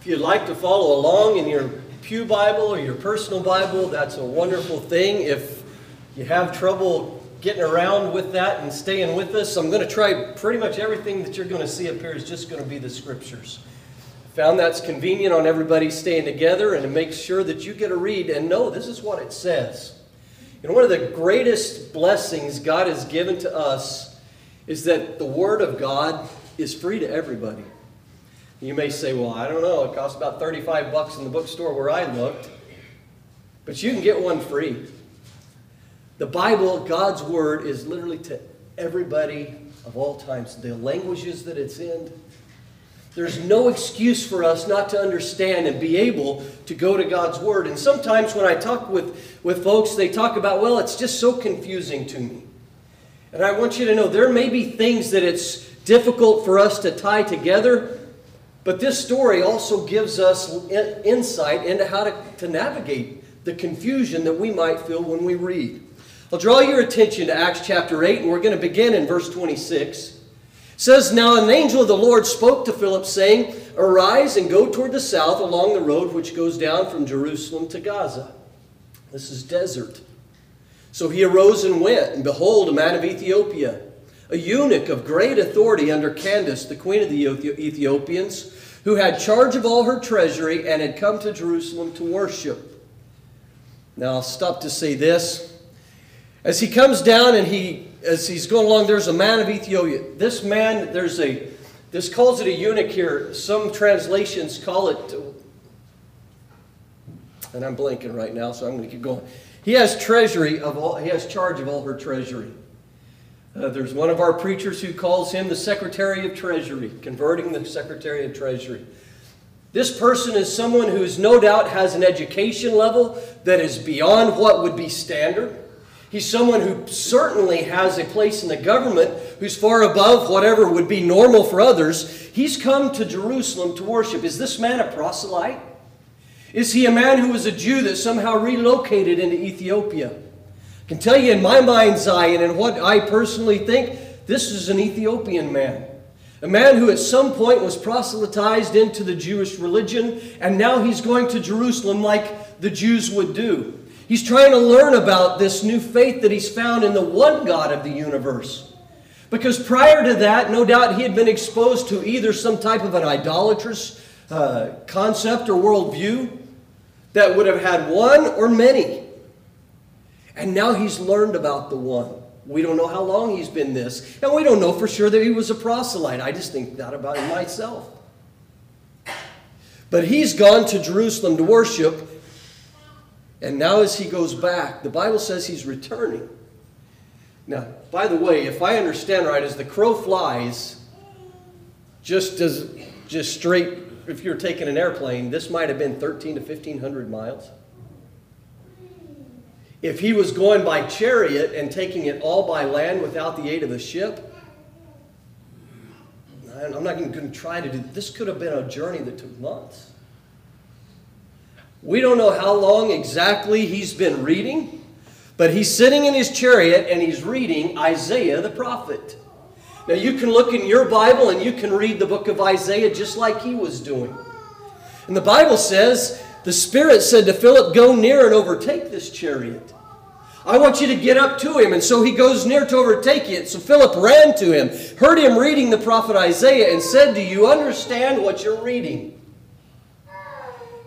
If you'd like to follow along in your Pew Bible or your personal Bible, that's a wonderful thing. If you have trouble getting around with that and staying with us, I'm going to try pretty much everything that you're going to see up here is just going to be the scriptures. Found that's convenient on everybody staying together and it makes sure that you get to read and know this is what it says. You know, one of the greatest blessings God has given to us is that the Word of God is free to everybody. You may say, well, I don't know, it costs about 35 bucks in the bookstore where I looked. But you can get one free. The Bible, God's Word, is literally to everybody of all times. The languages that it's in. There's no excuse for us not to understand and be able to go to God's Word. And sometimes when I talk with, with folks, they talk about, well, it's just so confusing to me. And I want you to know there may be things that it's difficult for us to tie together but this story also gives us insight into how to, to navigate the confusion that we might feel when we read. I'll draw your attention to Acts chapter 8, and we're going to begin in verse 26. It says, Now an angel of the Lord spoke to Philip, saying, Arise and go toward the south along the road which goes down from Jerusalem to Gaza. This is desert. So he arose and went, and behold, a man of Ethiopia a eunuch of great authority under Candace, the queen of the Ethiopians, who had charge of all her treasury and had come to Jerusalem to worship. Now I'll stop to say this. As he comes down and he as he's going along, there's a man of Ethiopia. This man, there's a this calls it a eunuch here. Some translations call it and I'm blanking right now, so I'm going to keep going. He has treasury of all he has charge of all her treasury. Uh, there's one of our preachers who calls him the Secretary of Treasury, converting the Secretary of Treasury. This person is someone who's no doubt has an education level that is beyond what would be standard. He's someone who certainly has a place in the government who's far above whatever would be normal for others. He's come to Jerusalem to worship. Is this man a proselyte? Is he a man who was a Jew that somehow relocated into Ethiopia? Can tell you in my mind's eye and in what I personally think, this is an Ethiopian man. A man who at some point was proselytized into the Jewish religion, and now he's going to Jerusalem like the Jews would do. He's trying to learn about this new faith that he's found in the one God of the universe. Because prior to that, no doubt he had been exposed to either some type of an idolatrous uh, concept or worldview that would have had one or many. And now he's learned about the one. We don't know how long he's been this. And we don't know for sure that he was a proselyte. I just think that about him myself. But he's gone to Jerusalem to worship. And now, as he goes back, the Bible says he's returning. Now, by the way, if I understand right, as the crow flies, just as just straight, if you're taking an airplane, this might have been 13 to 1500 miles. If he was going by chariot and taking it all by land without the aid of a ship, I'm not even going to try to do this. Could have been a journey that took months. We don't know how long exactly he's been reading, but he's sitting in his chariot and he's reading Isaiah the prophet. Now, you can look in your Bible and you can read the book of Isaiah just like he was doing. And the Bible says the Spirit said to Philip, Go near and overtake this chariot. I want you to get up to him. And so he goes near to overtake it. So Philip ran to him, heard him reading the prophet Isaiah, and said, Do you understand what you're reading?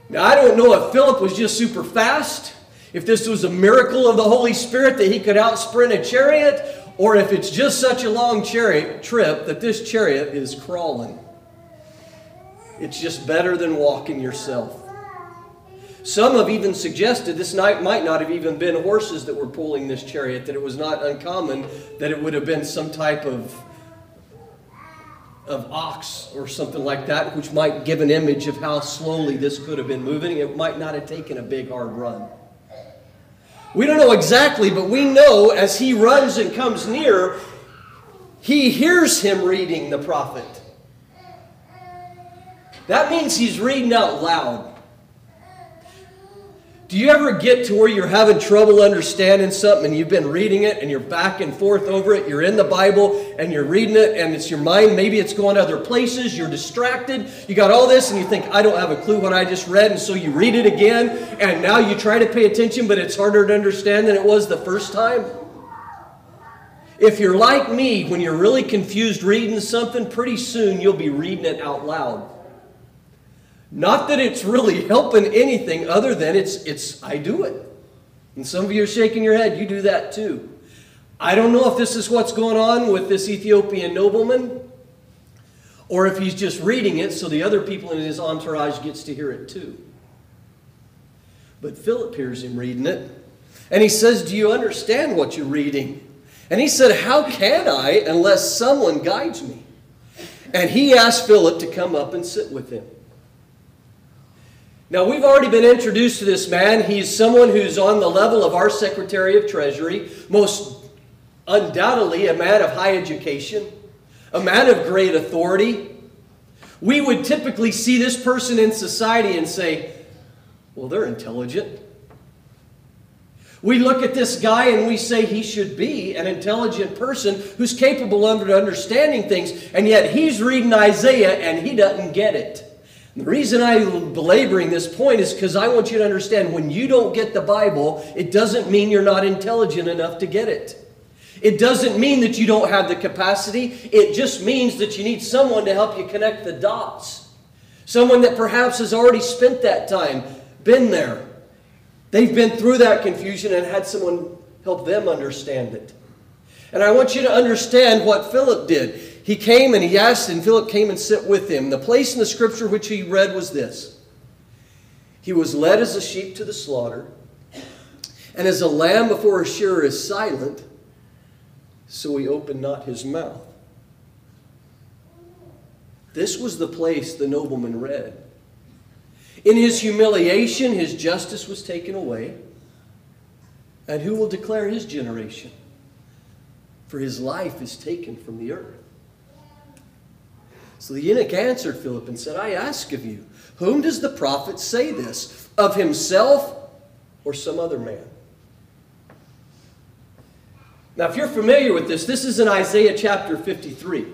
Now, I don't know if Philip was just super fast, if this was a miracle of the Holy Spirit that he could outsprint a chariot, or if it's just such a long chariot trip that this chariot is crawling. It's just better than walking yourself. Some have even suggested this night might not have even been horses that were pulling this chariot, that it was not uncommon that it would have been some type of, of ox or something like that, which might give an image of how slowly this could have been moving. It might not have taken a big, hard run. We don't know exactly, but we know as he runs and comes near, he hears him reading the prophet. That means he's reading out loud. Do you ever get to where you're having trouble understanding something and you've been reading it and you're back and forth over it? You're in the Bible and you're reading it and it's your mind, maybe it's going to other places, you're distracted, you got all this and you think, I don't have a clue what I just read, and so you read it again and now you try to pay attention, but it's harder to understand than it was the first time? If you're like me, when you're really confused reading something, pretty soon you'll be reading it out loud. Not that it's really helping anything other than it's, it's I do it. And some of you are shaking your head, you do that too. I don't know if this is what's going on with this Ethiopian nobleman or if he's just reading it so the other people in his entourage gets to hear it too. But Philip hears him reading it and he says, "Do you understand what you're reading?" And he said, "How can I unless someone guides me?" And he asked Philip to come up and sit with him. Now, we've already been introduced to this man. He's someone who's on the level of our Secretary of Treasury, most undoubtedly a man of high education, a man of great authority. We would typically see this person in society and say, well, they're intelligent. We look at this guy and we say he should be an intelligent person who's capable of understanding things, and yet he's reading Isaiah and he doesn't get it. The reason I'm belaboring this point is because I want you to understand when you don't get the Bible, it doesn't mean you're not intelligent enough to get it. It doesn't mean that you don't have the capacity. It just means that you need someone to help you connect the dots. Someone that perhaps has already spent that time, been there. They've been through that confusion and had someone help them understand it. And I want you to understand what Philip did he came and he asked, and Philip came and sat with him. The place in the scripture which he read was this He was led as a sheep to the slaughter, and as a lamb before a shearer is silent, so he opened not his mouth. This was the place the nobleman read. In his humiliation, his justice was taken away. And who will declare his generation? For his life is taken from the earth. So the eunuch answered Philip and said, I ask of you, whom does the prophet say this? Of himself or some other man? Now, if you're familiar with this, this is in Isaiah chapter 53.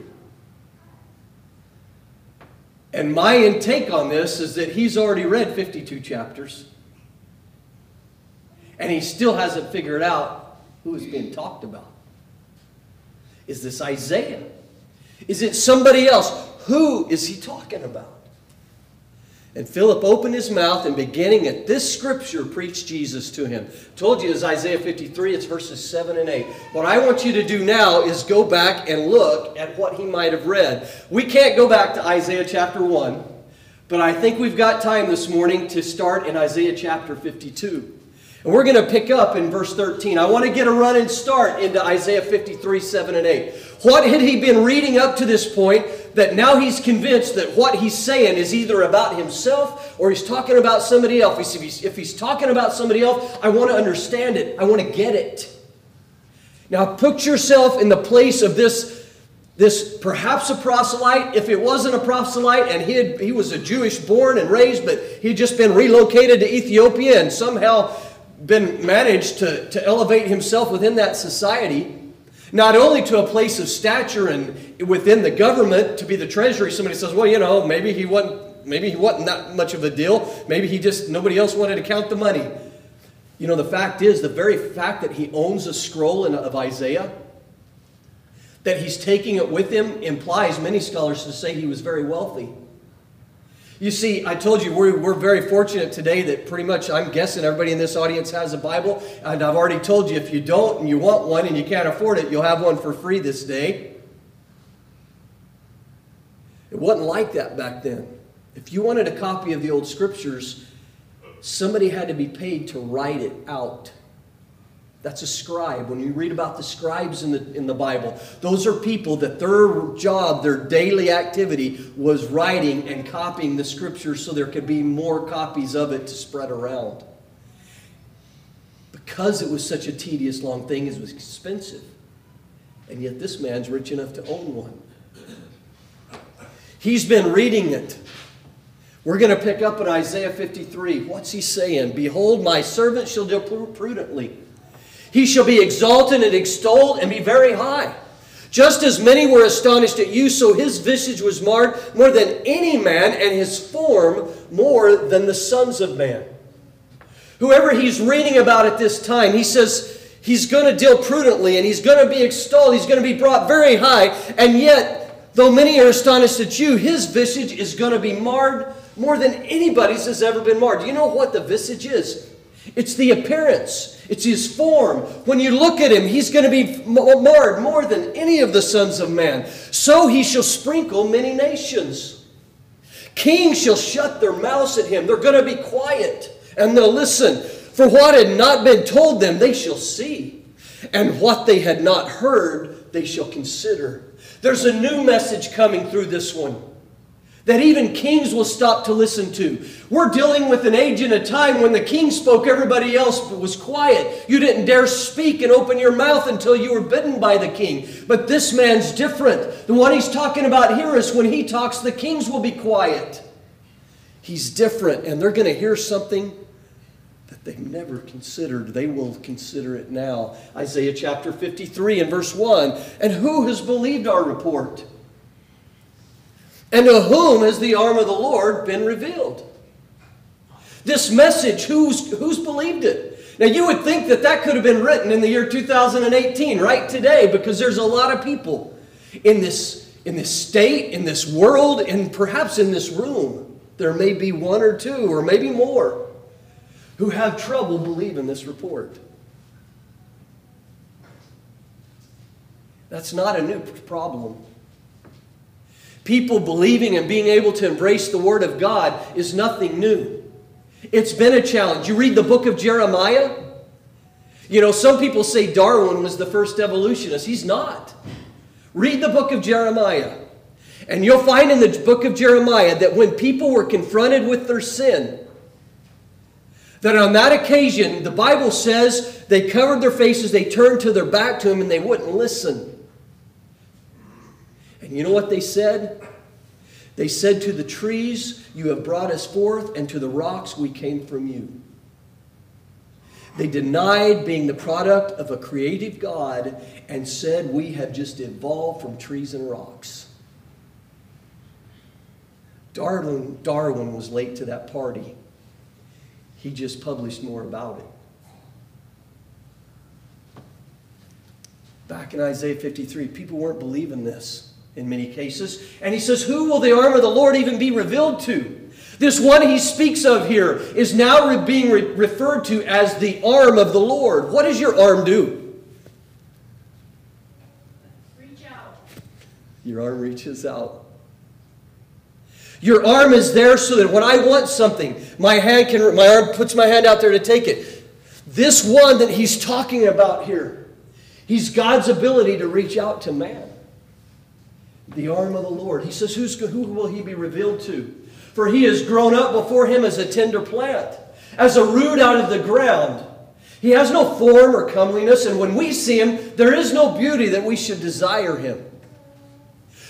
And my intake on this is that he's already read 52 chapters. And he still hasn't figured out who is being talked about. Is this Isaiah? Is it somebody else? Who is he talking about? And Philip opened his mouth and beginning at this scripture preached Jesus to him. Told you it's Isaiah 53, it's verses 7 and 8. What I want you to do now is go back and look at what he might have read. We can't go back to Isaiah chapter 1, but I think we've got time this morning to start in Isaiah chapter 52. And we're going to pick up in verse 13. I want to get a running start into Isaiah 53, 7 and 8. What had he been reading up to this point that now he's convinced that what he's saying is either about himself or he's talking about somebody else. If he's, if he's talking about somebody else, I want to understand it. I want to get it. Now, put yourself in the place of this, this perhaps a proselyte. If it wasn't a proselyte and he, had, he was a Jewish born and raised, but he'd just been relocated to Ethiopia and somehow been managed to, to elevate himself within that society not only to a place of stature and within the government to be the treasury. Somebody says, well, you know, maybe he wasn't, maybe he wasn't that much of a deal. Maybe he just, nobody else wanted to count the money. You know, the fact is, the very fact that he owns a scroll in, of Isaiah, that he's taking it with him, implies many scholars to say he was very wealthy. You see, I told you we're, we're very fortunate today that pretty much I'm guessing everybody in this audience has a Bible. And I've already told you if you don't and you want one and you can't afford it, you'll have one for free this day. It wasn't like that back then. If you wanted a copy of the old scriptures, somebody had to be paid to write it out. That's a scribe. When you read about the scribes in the, in the Bible, those are people that their job, their daily activity was writing and copying the scriptures so there could be more copies of it to spread around. Because it was such a tedious, long thing, it was expensive. And yet this man's rich enough to own one. He's been reading it We're going to pick up in Isaiah 53. What's he saying? Behold, my servant shall deal prudently. He shall be exalted and extolled and be very high. Just as many were astonished at you, so his visage was marred more than any man, and his form more than the sons of man. Whoever he's reading about at this time, he says he's going to deal prudently and he's going to be extolled, he's going to be brought very high, and yet, though many are astonished at you, his visage is going to be marred more than anybody's has ever been marred. Do you know what the visage is? It's the appearance, it's his form. When you look at him, he's going to be marred more than any of the sons of man. So he shall sprinkle many nations. Kings shall shut their mouths at him. They're going to be quiet and they'll listen. For what had not been told them, they shall see. And what they had not heard, they shall consider. There's a new message coming through this one that even kings will stop to listen to. We're dealing with an age and a time when the king spoke, everybody else was quiet. You didn't dare speak and open your mouth until you were bidden by the king. But this man's different. The one he's talking about here is when he talks, the kings will be quiet. He's different, and they're going to hear something that they've never considered. They will consider it now. Isaiah chapter 53 and verse 1 And who has believed our report? And to whom has the arm of the Lord been revealed? This message, who's, who's believed it? Now, you would think that that could have been written in the year 2018, right today, because there's a lot of people in this, in this state, in this world, and perhaps in this room. There may be one or two, or maybe more, who have trouble believing this report. That's not a new problem. People believing and being able to embrace the Word of God is nothing new. It's been a challenge. You read the book of Jeremiah. You know, some people say Darwin was the first evolutionist. He's not. Read the book of Jeremiah. And you'll find in the book of Jeremiah that when people were confronted with their sin, that on that occasion, the Bible says they covered their faces, they turned to their back to him, and they wouldn't listen. And you know what they said? They said to the trees, You have brought us forth, and to the rocks, we came from you. They denied being the product of a creative God and said, We have just evolved from trees and rocks. Darwin, Darwin was late to that party. He just published more about it. Back in Isaiah 53, people weren't believing this in many cases. And he says, Who will the arm of the Lord even be revealed to? This one he speaks of here is now being re referred to as the arm of the Lord. What does your arm do? Reach out. Your arm reaches out. Your arm is there so that when I want something, my hand can my arm puts my hand out there to take it. This one that he's talking about here, he's God's ability to reach out to man the arm of the Lord. He says, Who's, Who will he be revealed to? For he has grown up before him as a tender plant, as a root out of the ground. He has no form or comeliness, and when we see him, there is no beauty that we should desire him.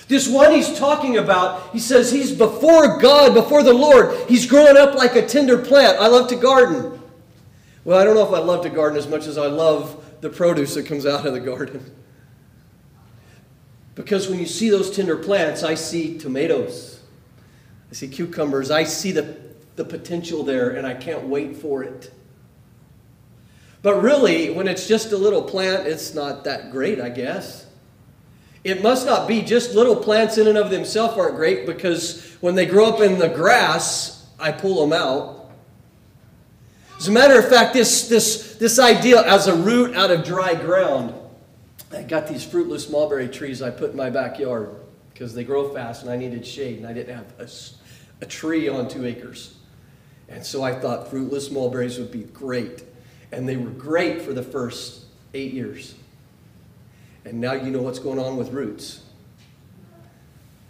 This one he's talking about, he says he's before God, before the Lord. He's growing up like a tender plant. I love to garden. Well, I don't know if I love to garden as much as I love the produce that comes out of the garden. Because when you see those tender plants, I see tomatoes, I see cucumbers, I see the, the potential there, and I can't wait for it. But really, when it's just a little plant, it's not that great, I guess. It must not be just little plants in and of themselves aren't great because when they grow up in the grass, I pull them out. As a matter of fact, this, this, this idea as a root out of dry ground I got these fruitless mulberry trees I put in my backyard because they grow fast and I needed shade and I didn't have a, a tree on two acres. And so I thought fruitless mulberries would be great. And they were great for the first eight years. And now you know what's going on with roots.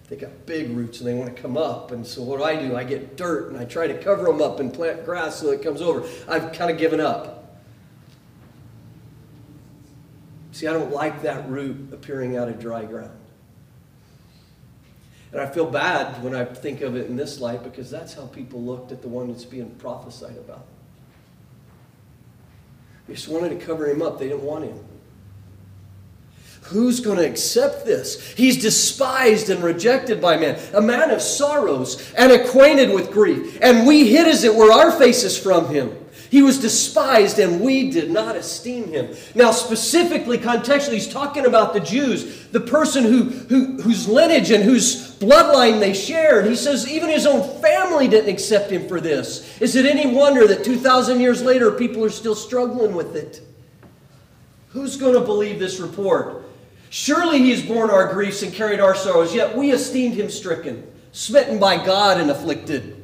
They got big roots and they want to come up. And so what do I do? I get dirt and I try to cover them up and plant grass so it comes over. I've kind of given up. See, I don't like that root appearing out of dry ground. And I feel bad when I think of it in this light because that's how people looked at the one that's being prophesied about. They just wanted to cover him up, they didn't want him. Who's going to accept this? He's despised and rejected by men, a man of sorrows and acquainted with grief. And we hid, as it were, our faces from him. He was despised and we did not esteem him. Now, specifically, contextually, he's talking about the Jews, the person who, who, whose lineage and whose bloodline they shared. He says even his own family didn't accept him for this. Is it any wonder that 2,000 years later people are still struggling with it? Who's going to believe this report? Surely he has borne our griefs and carried our sorrows, yet we esteemed him stricken, smitten by God, and afflicted.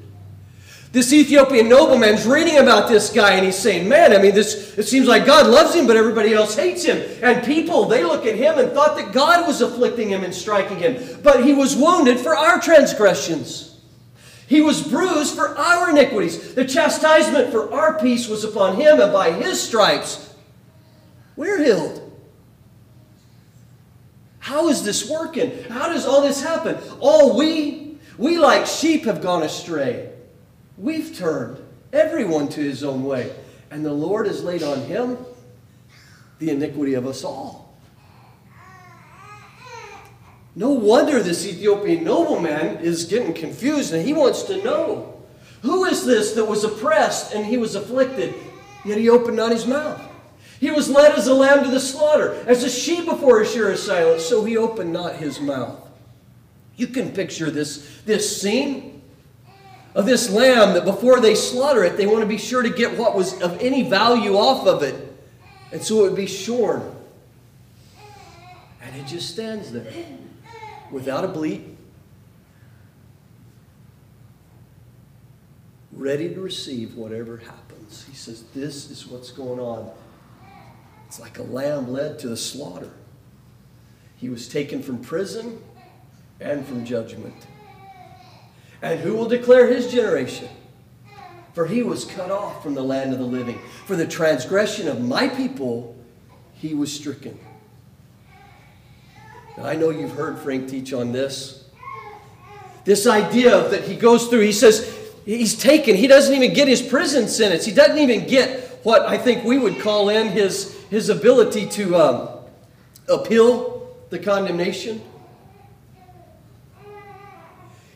This Ethiopian nobleman's reading about this guy and he's saying, Man, I mean, this it seems like God loves him, but everybody else hates him. And people, they look at him and thought that God was afflicting him and striking him. But he was wounded for our transgressions. He was bruised for our iniquities. The chastisement for our peace was upon him, and by his stripes we're healed. How is this working? How does all this happen? All we, we like sheep have gone astray. We've turned everyone to his own way, and the Lord has laid on him the iniquity of us all. No wonder this Ethiopian nobleman is getting confused and he wants to know who is this that was oppressed and he was afflicted, yet he opened not his mouth. He was led as a lamb to the slaughter, as a sheep before his shearer is silent, so he opened not his mouth. You can picture this, this scene of this lamb that before they slaughter it, they want to be sure to get what was of any value off of it. And so it would be shorn. And it just stands there without a bleat, ready to receive whatever happens. He says, This is what's going on. It's like a lamb led to the slaughter. He was taken from prison and from judgment. And who will declare his generation? For he was cut off from the land of the living. For the transgression of my people, he was stricken. Now, I know you've heard Frank teach on this. This idea that he goes through, he says he's taken, he doesn't even get his prison sentence. He doesn't even get what I think we would call in his, his ability to um, appeal the condemnation.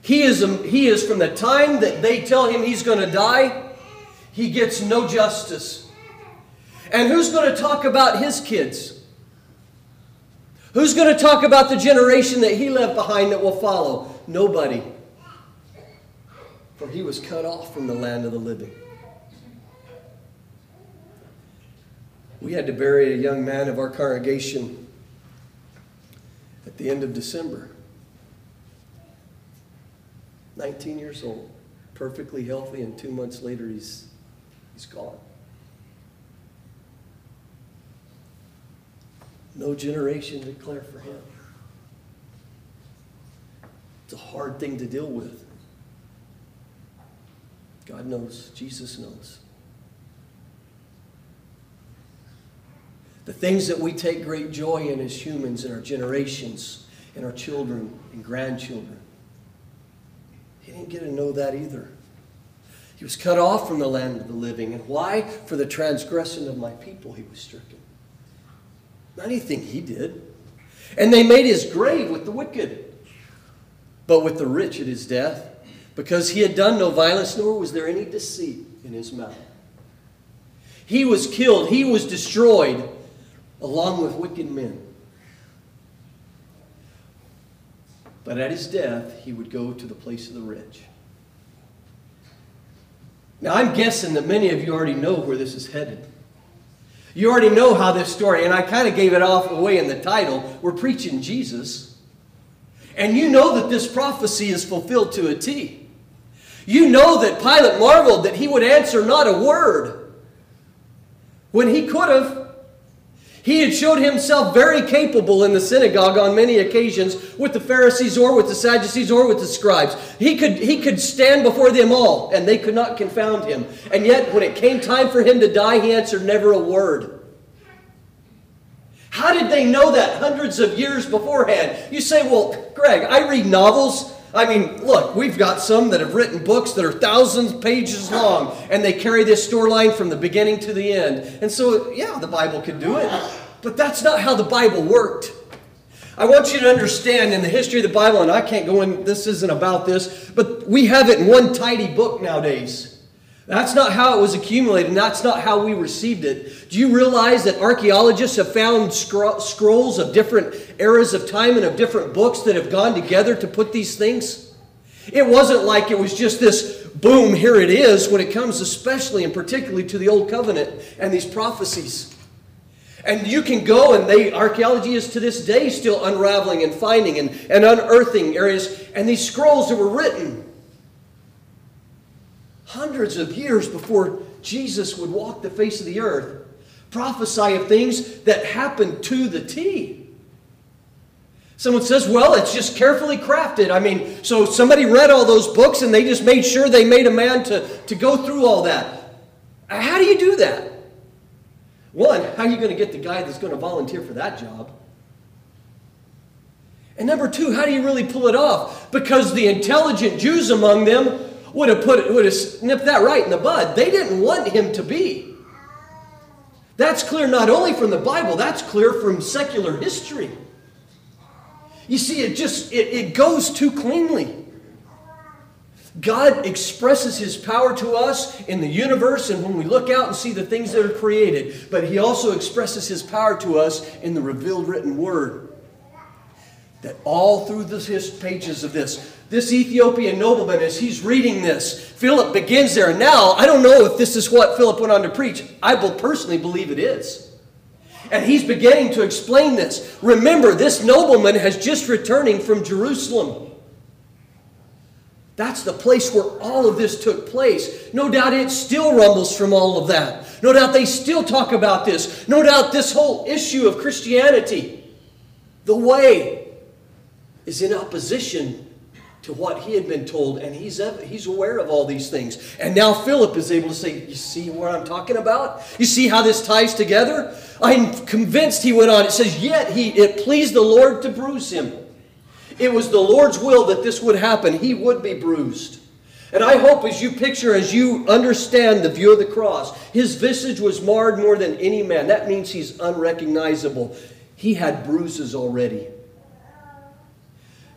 He is, um, he is from the time that they tell him he's going to die, he gets no justice. And who's going to talk about his kids? Who's going to talk about the generation that he left behind that will follow? Nobody. For he was cut off from the land of the living. We had to bury a young man of our congregation at the end of December. 19 years old, perfectly healthy, and two months later he's, he's gone. No generation to declare for him. It's a hard thing to deal with. God knows, Jesus knows. The things that we take great joy in as humans in our generations, in our children and grandchildren, he didn't get to know that either. He was cut off from the land of the living. And why? For the transgression of my people he was stricken. Not anything he did. And they made his grave with the wicked, but with the rich at his death, because he had done no violence, nor was there any deceit in his mouth. He was killed, he was destroyed, along with wicked men. But at his death, he would go to the place of the rich. Now, I'm guessing that many of you already know where this is headed. You already know how this story, and I kind of gave it off away in the title. We're preaching Jesus. And you know that this prophecy is fulfilled to a T. You know that Pilate marveled that he would answer not a word when he could have. He had showed himself very capable in the synagogue on many occasions with the Pharisees or with the Sadducees or with the scribes. He could, he could stand before them all and they could not confound him. And yet, when it came time for him to die, he answered never a word. How did they know that hundreds of years beforehand? You say, well, Greg, I read novels. I mean, look, we've got some that have written books that are thousands of pages long, and they carry this storyline from the beginning to the end. And so, yeah, the Bible could do it, but that's not how the Bible worked. I want you to understand in the history of the Bible, and I can't go in, this isn't about this, but we have it in one tidy book nowadays. That's not how it was accumulated, and that's not how we received it. Do you realize that archaeologists have found scro- scrolls of different eras of time and of different books that have gone together to put these things? It wasn't like it was just this boom, here it is, when it comes especially and particularly to the Old Covenant and these prophecies. And you can go, and they archaeology is to this day still unraveling and finding and, and unearthing areas. And these scrolls that were written hundreds of years before Jesus would walk the face of the earth, prophesy of things that happened to the T. Someone says, well, it's just carefully crafted. I mean, so somebody read all those books and they just made sure they made a man to, to go through all that. How do you do that? One, how are you going to get the guy that's going to volunteer for that job? And number two, how do you really pull it off? Because the intelligent Jews among them would have put would have snipped that right in the bud. They didn't want him to be. That's clear not only from the Bible, that's clear from secular history. You see, it just it, it goes too cleanly. God expresses his power to us in the universe and when we look out and see the things that are created, but he also expresses his power to us in the revealed written word. That all through the pages of this, this Ethiopian nobleman, as he's reading this, Philip begins there. Now, I don't know if this is what Philip went on to preach. I will personally believe it is. And he's beginning to explain this. Remember, this nobleman has just returning from Jerusalem. That's the place where all of this took place. No doubt it still rumbles from all of that. No doubt they still talk about this. No doubt this whole issue of Christianity, the way, is in opposition to what he had been told, and he's, he's aware of all these things. And now Philip is able to say, You see what I'm talking about? You see how this ties together? I'm convinced he went on. It says, Yet he, it pleased the Lord to bruise him. It was the Lord's will that this would happen. He would be bruised. And I hope as you picture, as you understand the view of the cross, his visage was marred more than any man. That means he's unrecognizable. He had bruises already.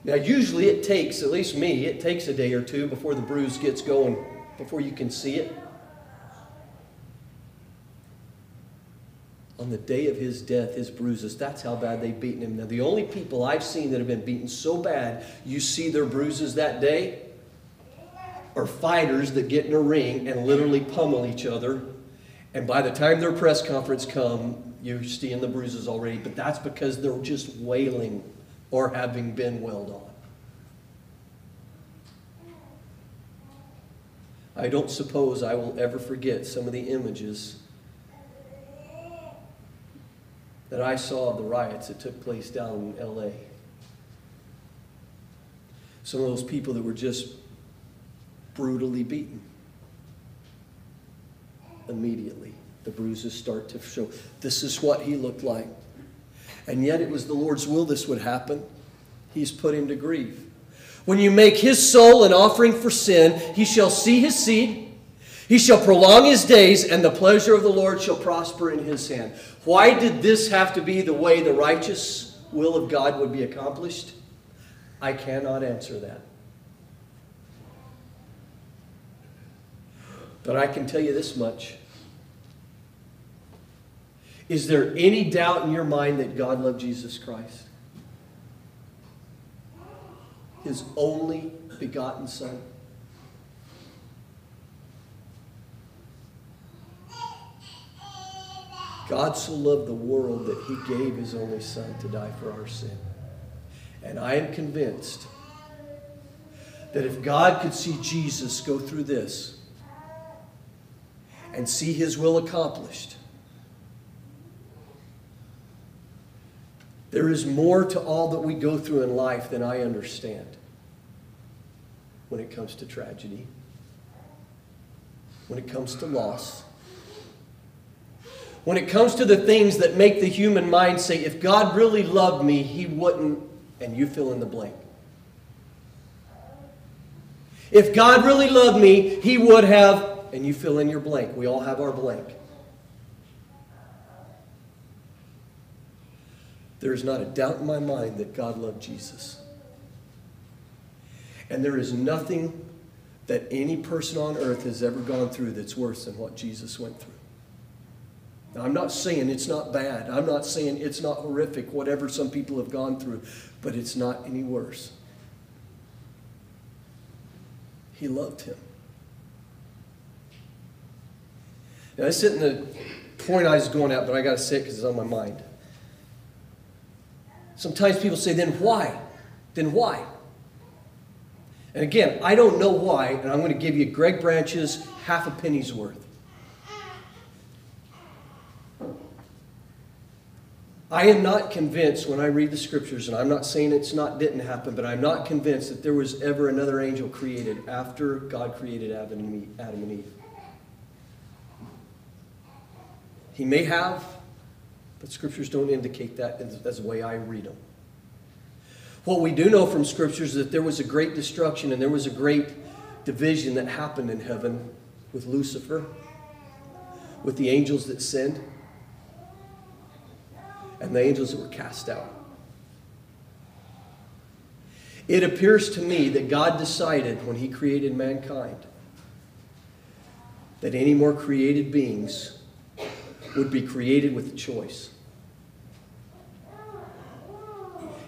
Now, usually it takes, at least me, it takes a day or two before the bruise gets going, before you can see it. On the day of his death, his bruises, that's how bad they've beaten him. Now, the only people I've seen that have been beaten so bad, you see their bruises that day, are fighters that get in a ring and literally pummel each other. And by the time their press conference come, you're seeing the bruises already. But that's because they're just wailing or having been welled on. I don't suppose I will ever forget some of the images that I saw of the riots that took place down in LA. Some of those people that were just brutally beaten. Immediately, the bruises start to show. This is what he looked like. And yet it was the Lord's will this would happen. He's put him to grief. When you make his soul an offering for sin, he shall see his seed. He shall prolong his days, and the pleasure of the Lord shall prosper in his hand. Why did this have to be the way the righteous will of God would be accomplished? I cannot answer that. But I can tell you this much is there any doubt in your mind that God loved Jesus Christ? His only begotten Son? God so loved the world that he gave his only Son to die for our sin. And I am convinced that if God could see Jesus go through this and see his will accomplished, There is more to all that we go through in life than I understand when it comes to tragedy, when it comes to loss, when it comes to the things that make the human mind say, if God really loved me, he wouldn't, and you fill in the blank. If God really loved me, He would have, and you fill in your blank. We all have our blank. There is not a doubt in my mind that God loved Jesus. And there is nothing that any person on earth has ever gone through that's worse than what Jesus went through. Now, I'm not saying it's not bad. I'm not saying it's not horrific, whatever some people have gone through, but it's not any worse. He loved him. Now, this isn't the point I was going at, but I got to say it because it's on my mind. Sometimes people say, then why? Then why? And again, I don't know why, and I'm going to give you Greg Branch's half a penny's worth. I am not convinced when I read the scriptures, and I'm not saying it's not didn't happen, but I'm not convinced that there was ever another angel created after God created Adam and Eve. He may have, but scriptures don't indicate that as the way I read them. What we do know from scriptures is that there was a great destruction and there was a great division that happened in heaven with Lucifer, with the angels that sinned, and the angels that were cast out. It appears to me that God decided when He created mankind that any more created beings would be created with a choice.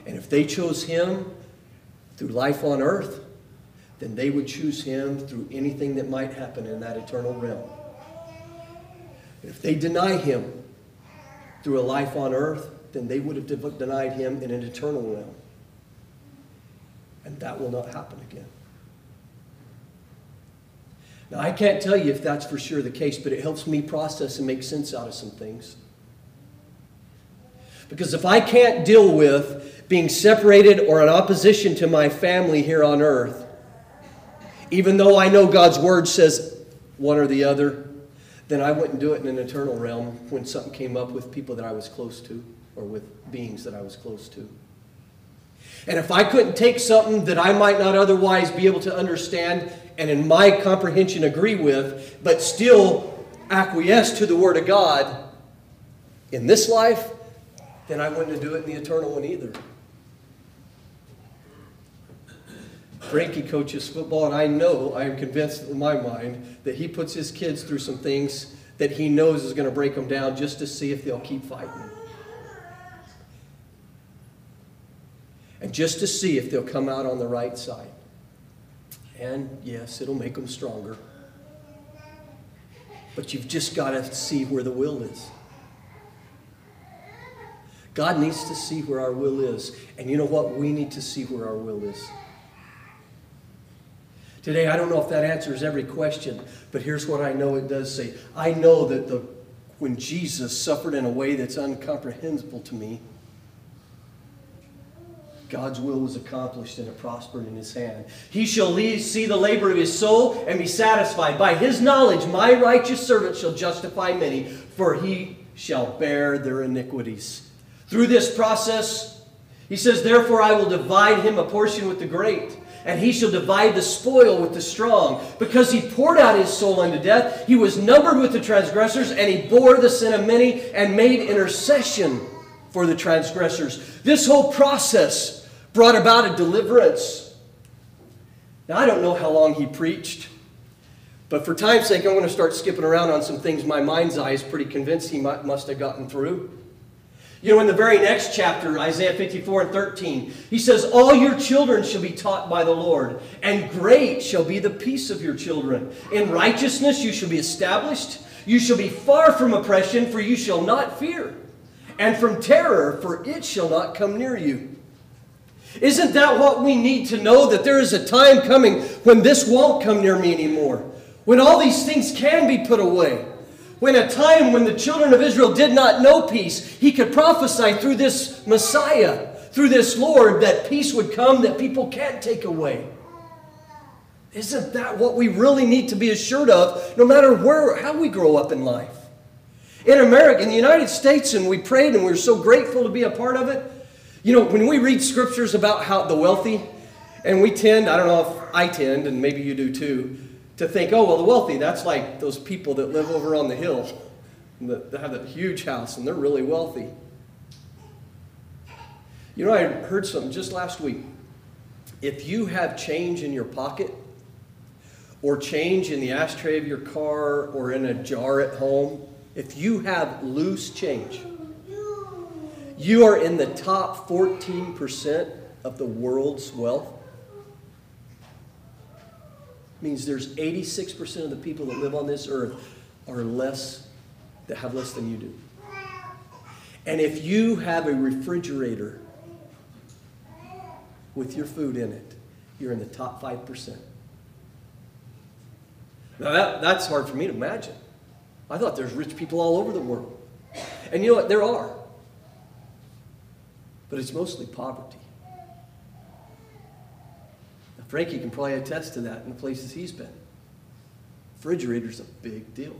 And if they chose him through life on earth, then they would choose him through anything that might happen in that eternal realm. If they deny him through a life on earth, then they would have denied him in an eternal realm. And that will not happen again. Now, I can't tell you if that's for sure the case, but it helps me process and make sense out of some things. Because if I can't deal with being separated or in opposition to my family here on earth, even though I know God's word says one or the other, then I wouldn't do it in an eternal realm when something came up with people that I was close to or with beings that I was close to. And if I couldn't take something that I might not otherwise be able to understand and in my comprehension agree with, but still acquiesce to the Word of God in this life, then I wouldn't do it in the eternal one either. Frankie coaches football, and I know, I am convinced in my mind, that he puts his kids through some things that he knows is going to break them down just to see if they'll keep fighting. And just to see if they'll come out on the right side. And yes, it'll make them stronger. But you've just got to see where the will is. God needs to see where our will is. And you know what? We need to see where our will is. Today, I don't know if that answers every question, but here's what I know it does say. I know that the, when Jesus suffered in a way that's incomprehensible to me, God's will was accomplished and it prospered in his hand. He shall see the labor of his soul and be satisfied. By his knowledge, my righteous servant shall justify many, for he shall bear their iniquities. Through this process, he says, Therefore I will divide him a portion with the great, and he shall divide the spoil with the strong. Because he poured out his soul unto death, he was numbered with the transgressors, and he bore the sin of many and made intercession for the transgressors. This whole process brought about a deliverance. Now, I don't know how long he preached, but for time's sake, I'm going to start skipping around on some things my mind's eye is pretty convinced he must have gotten through. You know, in the very next chapter, Isaiah 54 and 13, he says, All your children shall be taught by the Lord, and great shall be the peace of your children. In righteousness you shall be established. You shall be far from oppression, for you shall not fear and from terror, for it shall not come near you. Isn't that what we need to know? That there is a time coming when this won't come near me anymore. When all these things can be put away. When a time when the children of Israel did not know peace, he could prophesy through this Messiah, through this Lord, that peace would come that people can't take away. Isn't that what we really need to be assured of, no matter where, how we grow up in life? In America, in the United States, and we prayed and we are so grateful to be a part of it. You know, when we read scriptures about how the wealthy, And we tend, I don't know if I tend, and maybe you do too, to think, oh, well, the wealthy, that's like those people that live over on the hill that have that huge house and they're really wealthy. You know, I heard something just last week. If you have change in your pocket, or change in the ashtray of your car, or in a jar at home, if you have loose change, you are in the top 14% of the world's wealth. means there's 86% of the people that live on this earth are less, that have less than you do. And if you have a refrigerator with your food in it, you're in the top 5%. Now, that, that's hard for me to imagine. I thought there's rich people all over the world. And you know what? There are. But it's mostly poverty. Now, Frankie can probably attest to that in the places he's been. Refrigerator's a big deal.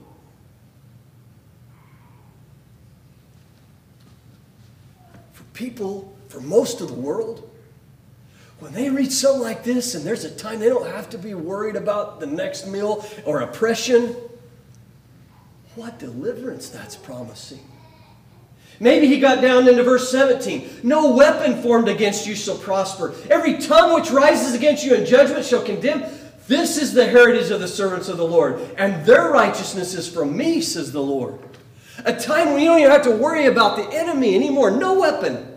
For people, for most of the world, when they read something like this and there's a time they don't have to be worried about the next meal or oppression, what deliverance that's promising. Maybe he got down into verse 17. No weapon formed against you shall prosper. Every tongue which rises against you in judgment shall condemn. This is the heritage of the servants of the Lord, and their righteousness is from me, says the Lord. A time when you don't even have to worry about the enemy anymore. No weapon.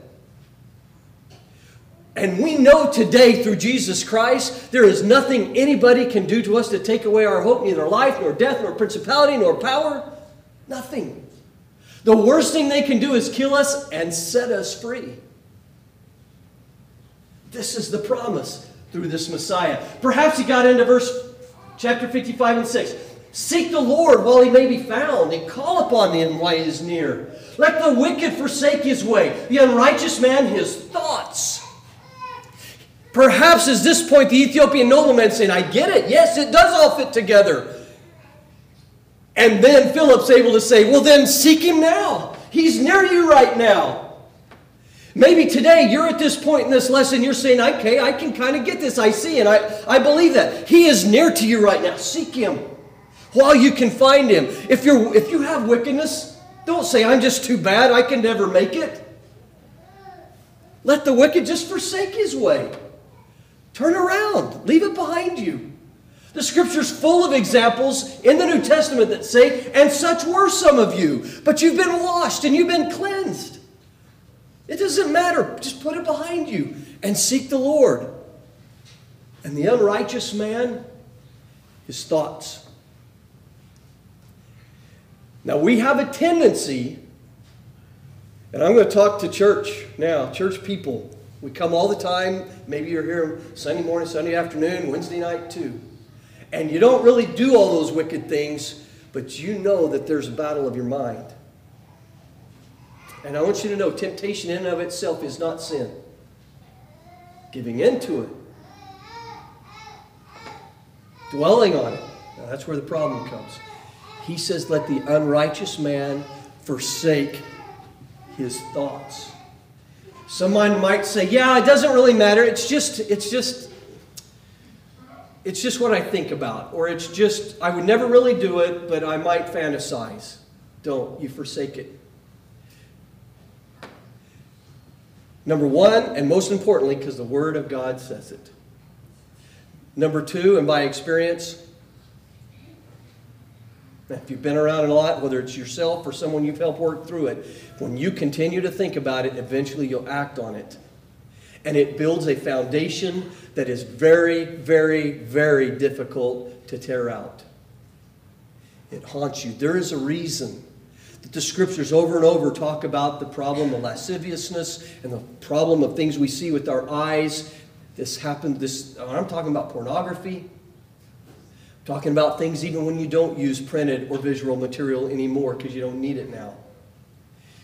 And we know today through Jesus Christ, there is nothing anybody can do to us to take away our hope, neither life, nor death, nor principality, nor power. Nothing. The worst thing they can do is kill us and set us free. This is the promise through this Messiah. Perhaps he got into verse chapter 55 and 6. Seek the Lord while he may be found, and call upon him while he is near. Let the wicked forsake his way, the unrighteous man his thoughts. Perhaps at this point the Ethiopian nobleman saying, I get it. Yes, it does all fit together. And then Philip's able to say, Well, then seek him now. He's near you right now. Maybe today you're at this point in this lesson, you're saying, Okay, I can kind of get this. I see and I, I believe that. He is near to you right now. Seek him while you can find him. If, you're, if you have wickedness, don't say, I'm just too bad. I can never make it. Let the wicked just forsake his way. Turn around, leave it behind you. The scripture's full of examples in the New Testament that say, and such were some of you, but you've been washed and you've been cleansed. It doesn't matter. Just put it behind you and seek the Lord. And the unrighteous man, his thoughts. Now, we have a tendency, and I'm going to talk to church now, church people. We come all the time. Maybe you're here Sunday morning, Sunday afternoon, Wednesday night too. And you don't really do all those wicked things, but you know that there's a battle of your mind. And I want you to know temptation in and of itself is not sin. Giving into it, dwelling on it, now that's where the problem comes. He says, Let the unrighteous man forsake his thoughts. Someone might say, yeah, it doesn't really matter. It's just, it's just, it's just what I think about. Or it's just, I would never really do it, but I might fantasize. Don't. You forsake it. Number one, and most importantly, because the Word of God says it. Number two, and by experience, if you've been around it a lot, whether it's yourself or someone you've helped work through it, when you continue to think about it, eventually you'll act on it. And it builds a foundation that is very, very, very difficult to tear out. It haunts you. There is a reason that the scriptures over and over talk about the problem of lasciviousness and the problem of things we see with our eyes. This happened, this, I'm talking about pornography, Talking about things even when you don't use printed or visual material anymore because you don't need it now.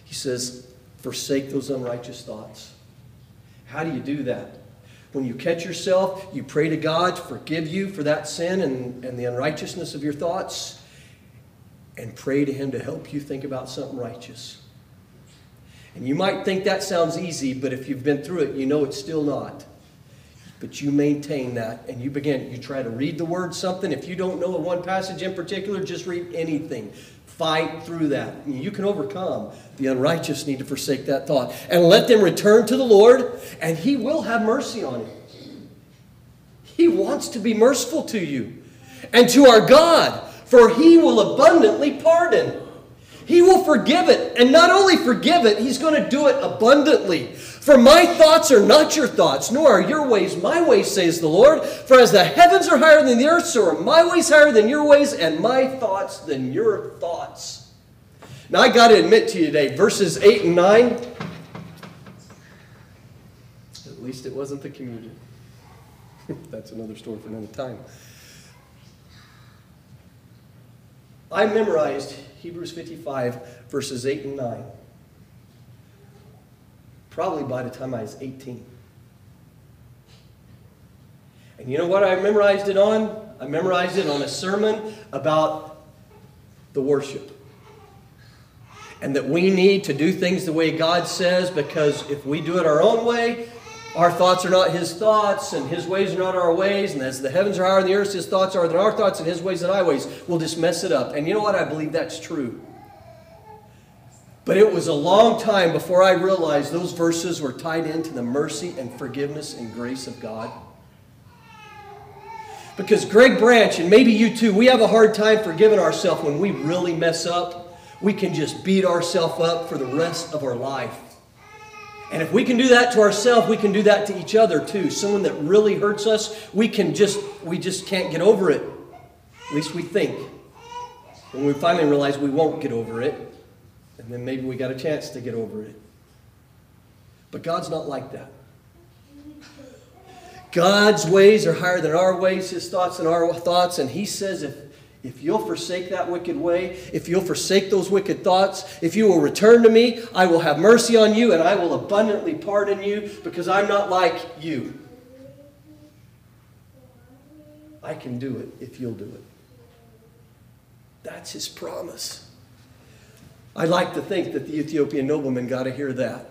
He says, forsake those unrighteous thoughts. How do you do that? When you catch yourself, you pray to God to forgive you for that sin and, and the unrighteousness of your thoughts, and pray to Him to help you think about something righteous. And you might think that sounds easy, but if you've been through it, you know it's still not. But you maintain that and you begin, you try to read the word something. If you don't know one passage in particular, just read anything. Fight through that. You can overcome. The unrighteous need to forsake that thought. And let them return to the Lord, and He will have mercy on you. He wants to be merciful to you and to our God, for He will abundantly pardon. He will forgive it. And not only forgive it, He's going to do it abundantly. For my thoughts are not your thoughts, nor are your ways my ways, says the Lord. For as the heavens are higher than the earth, so are my ways higher than your ways, and my thoughts than your thoughts. Now I got to admit to you today, verses 8 and 9, at least it wasn't the communion. That's another story for another time. I memorized Hebrews 55, verses 8 and 9 probably by the time I was 18. And you know what I memorized it on? I memorized it on a sermon about the worship. And that we need to do things the way God says because if we do it our own way, our thoughts are not His thoughts, and His ways are not our ways. And as the heavens are higher than the earth, His thoughts are than our thoughts, and His ways than our ways. We'll just mess it up. And you know what? I believe that's true. But it was a long time before I realized those verses were tied into the mercy and forgiveness and grace of God. Because Greg Branch, and maybe you too, we have a hard time forgiving ourselves when we really mess up. We can just beat ourselves up for the rest of our life. And if we can do that to ourselves, we can do that to each other too. Someone that really hurts us, we can just we just can't get over it. At least we think. When we finally realize we won't get over it, and then maybe we got a chance to get over it. But God's not like that. God's ways are higher than our ways, His thoughts and our thoughts. And He says, if, if you'll forsake that wicked way, if you'll forsake those wicked thoughts, if you will return to me, I will have mercy on you and I will abundantly pardon you because I'm not like you. I can do it if you'll do it. That's His promise. I like to think that the Ethiopian nobleman got to hear that.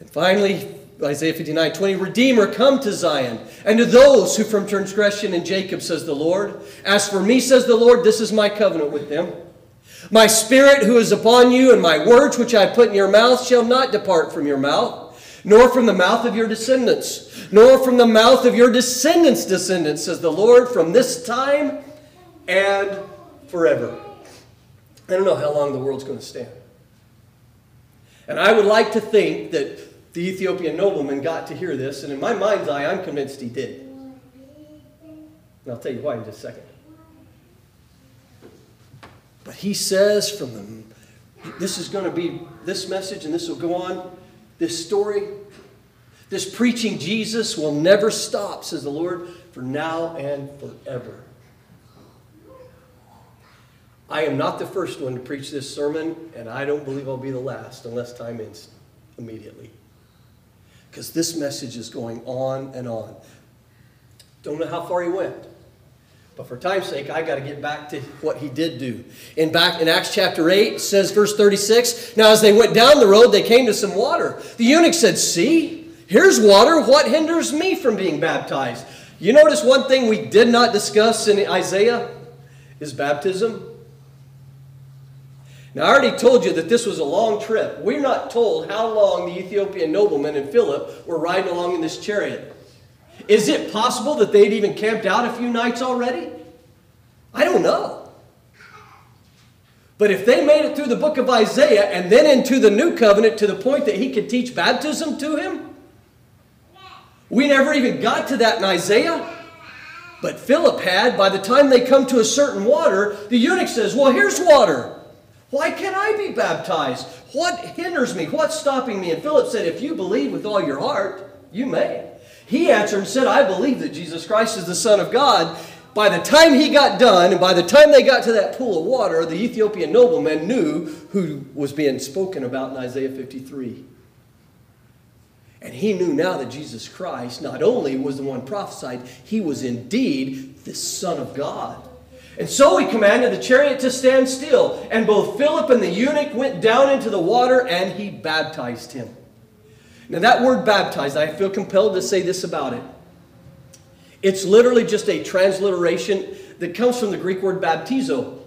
And finally, Isaiah 59 20, Redeemer, come to Zion, and to those who from transgression in Jacob, says the Lord. As for me, says the Lord, this is my covenant with them. My spirit who is upon you, and my words which I put in your mouth shall not depart from your mouth, nor from the mouth of your descendants, nor from the mouth of your descendants' descendants, says the Lord, from this time and forever. I don't know how long the world's going to stand. And I would like to think that the Ethiopian nobleman got to hear this, and in my mind's eye, I'm convinced he did. And I'll tell you why in just a second. But he says from the this is going to be this message, and this will go on. This story, this preaching Jesus will never stop, says the Lord, for now and forever. I am not the first one to preach this sermon, and I don't believe I'll be the last unless time ends immediately. Because this message is going on and on. Don't know how far he went. But for time's sake, I got to get back to what he did do. In back in Acts chapter 8, says verse 36, Now as they went down the road, they came to some water. The eunuch said, See, here's water. What hinders me from being baptized? You notice one thing we did not discuss in Isaiah is baptism. Now, I already told you that this was a long trip. We're not told how long the Ethiopian nobleman and Philip were riding along in this chariot. Is it possible that they'd even camped out a few nights already? I don't know. But if they made it through the book of Isaiah and then into the new covenant to the point that he could teach baptism to him, we never even got to that in Isaiah. But Philip had, by the time they come to a certain water, the eunuch says, Well, here's water. Why can't I be baptized? What hinders me? What's stopping me? And Philip said, If you believe with all your heart, you may. He answered and said, I believe that Jesus Christ is the Son of God. By the time he got done, and by the time they got to that pool of water, the Ethiopian nobleman knew who was being spoken about in Isaiah 53. And he knew now that Jesus Christ not only was the one prophesied, he was indeed the Son of God. And so he commanded the chariot to stand still. And both Philip and the eunuch went down into the water and he baptized him. Now, that word baptized, I feel compelled to say this about it. It's literally just a transliteration that comes from the Greek word baptizo.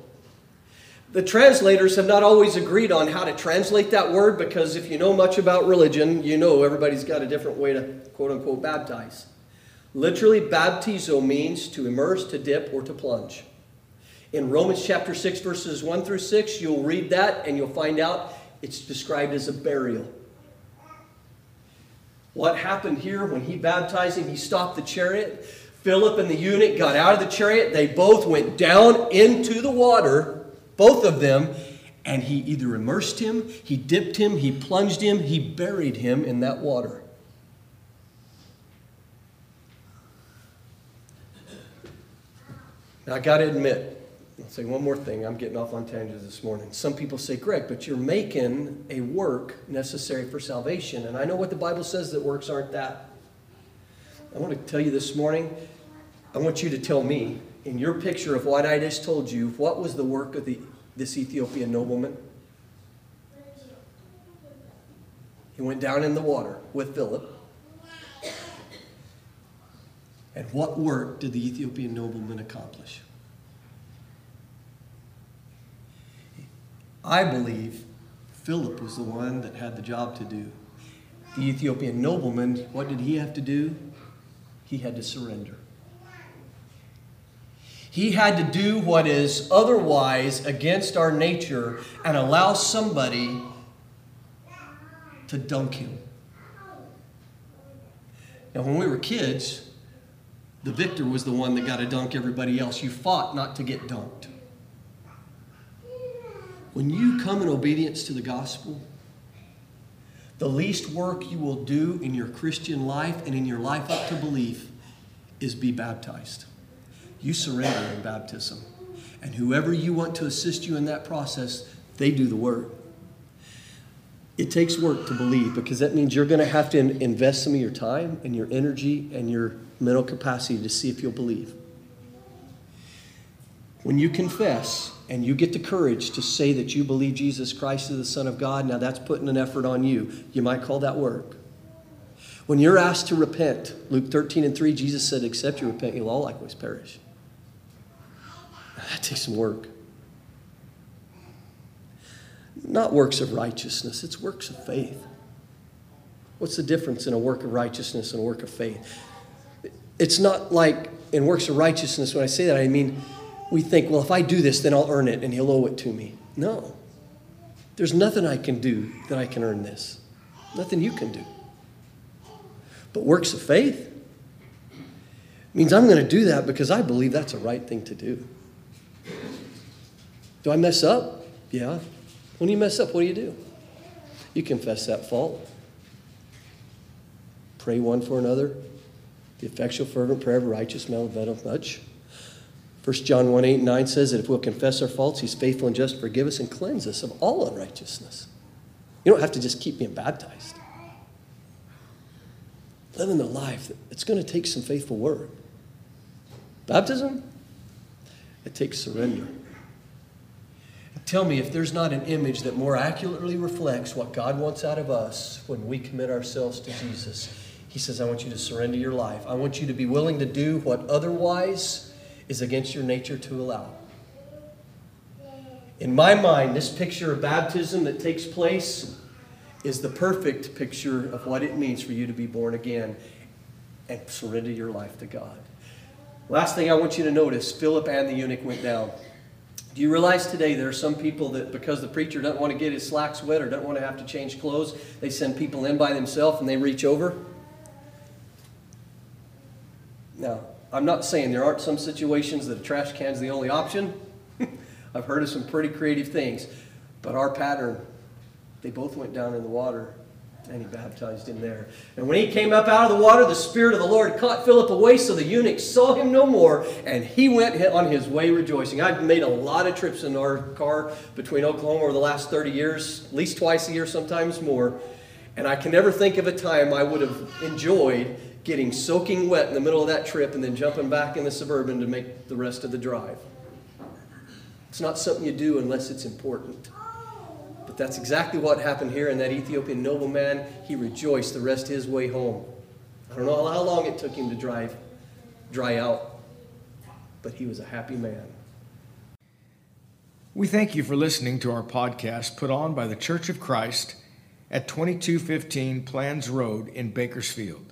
The translators have not always agreed on how to translate that word because if you know much about religion, you know everybody's got a different way to quote unquote baptize. Literally, baptizo means to immerse, to dip, or to plunge. In Romans chapter 6, verses 1 through 6, you'll read that and you'll find out it's described as a burial. What happened here when he baptized him? He stopped the chariot. Philip and the eunuch got out of the chariot. They both went down into the water, both of them, and he either immersed him, he dipped him, he plunged him, he buried him in that water. Now, I got to admit, say one more thing. I'm getting off on tangents this morning. Some people say, Greg, but you're making a work necessary for salvation. And I know what the Bible says that works aren't that. I want to tell you this morning, I want you to tell me, in your picture of what I just told you, what was the work of the, this Ethiopian nobleman? He went down in the water with Philip. And what work did the Ethiopian nobleman accomplish? I believe Philip was the one that had the job to do. The Ethiopian nobleman, what did he have to do? He had to surrender. He had to do what is otherwise against our nature and allow somebody to dunk him. Now, when we were kids, the victor was the one that got to dunk everybody else. You fought not to get dunked. When you come in obedience to the gospel, the least work you will do in your Christian life and in your life up to belief is be baptized. You surrender in baptism. And whoever you want to assist you in that process, they do the work. It takes work to believe because that means you're going to have to invest some of your time and your energy and your mental capacity to see if you'll believe. When you confess, and you get the courage to say that you believe Jesus Christ is the Son of God, now that's putting an effort on you. You might call that work. When you're asked to repent, Luke 13 and 3, Jesus said, Except you repent, you'll all likewise perish. That takes some work. Not works of righteousness, it's works of faith. What's the difference in a work of righteousness and a work of faith? It's not like in works of righteousness, when I say that, I mean, we think, well, if I do this, then I'll earn it and he'll owe it to me. No. There's nothing I can do that I can earn this. Nothing you can do. But works of faith means I'm going to do that because I believe that's a right thing to do. Do I mess up? Yeah. When you mess up, what do you do? You confess that fault. Pray one for another. The effectual, fervent prayer of a righteous man availeth much. 1 John 1 8 and 9 says that if we'll confess our faults, he's faithful and just to forgive us and cleanse us of all unrighteousness. You don't have to just keep being baptized. Living the life, it's going to take some faithful work. Baptism, it takes surrender. Tell me if there's not an image that more accurately reflects what God wants out of us when we commit ourselves to Jesus. He says, I want you to surrender your life. I want you to be willing to do what otherwise is against your nature to allow. In my mind, this picture of baptism that takes place is the perfect picture of what it means for you to be born again and surrender your life to God. Last thing I want you to notice Philip and the eunuch went down. Do you realize today there are some people that because the preacher doesn't want to get his slacks wet or doesn't want to have to change clothes, they send people in by themselves and they reach over? Now, I'm not saying there aren't some situations that a trash can's the only option. I've heard of some pretty creative things. But our pattern, they both went down in the water and he baptized him there. And when he came up out of the water, the Spirit of the Lord caught Philip away, so the eunuch saw him no more, and he went on his way rejoicing. I've made a lot of trips in our car between Oklahoma over the last 30 years, at least twice a year, sometimes more. And I can never think of a time I would have enjoyed getting soaking wet in the middle of that trip and then jumping back in the Suburban to make the rest of the drive. It's not something you do unless it's important. But that's exactly what happened here. And that Ethiopian nobleman, he rejoiced the rest of his way home. I don't know how long it took him to drive, dry out, but he was a happy man. We thank you for listening to our podcast put on by the Church of Christ at 2215 Planz Road in Bakersfield.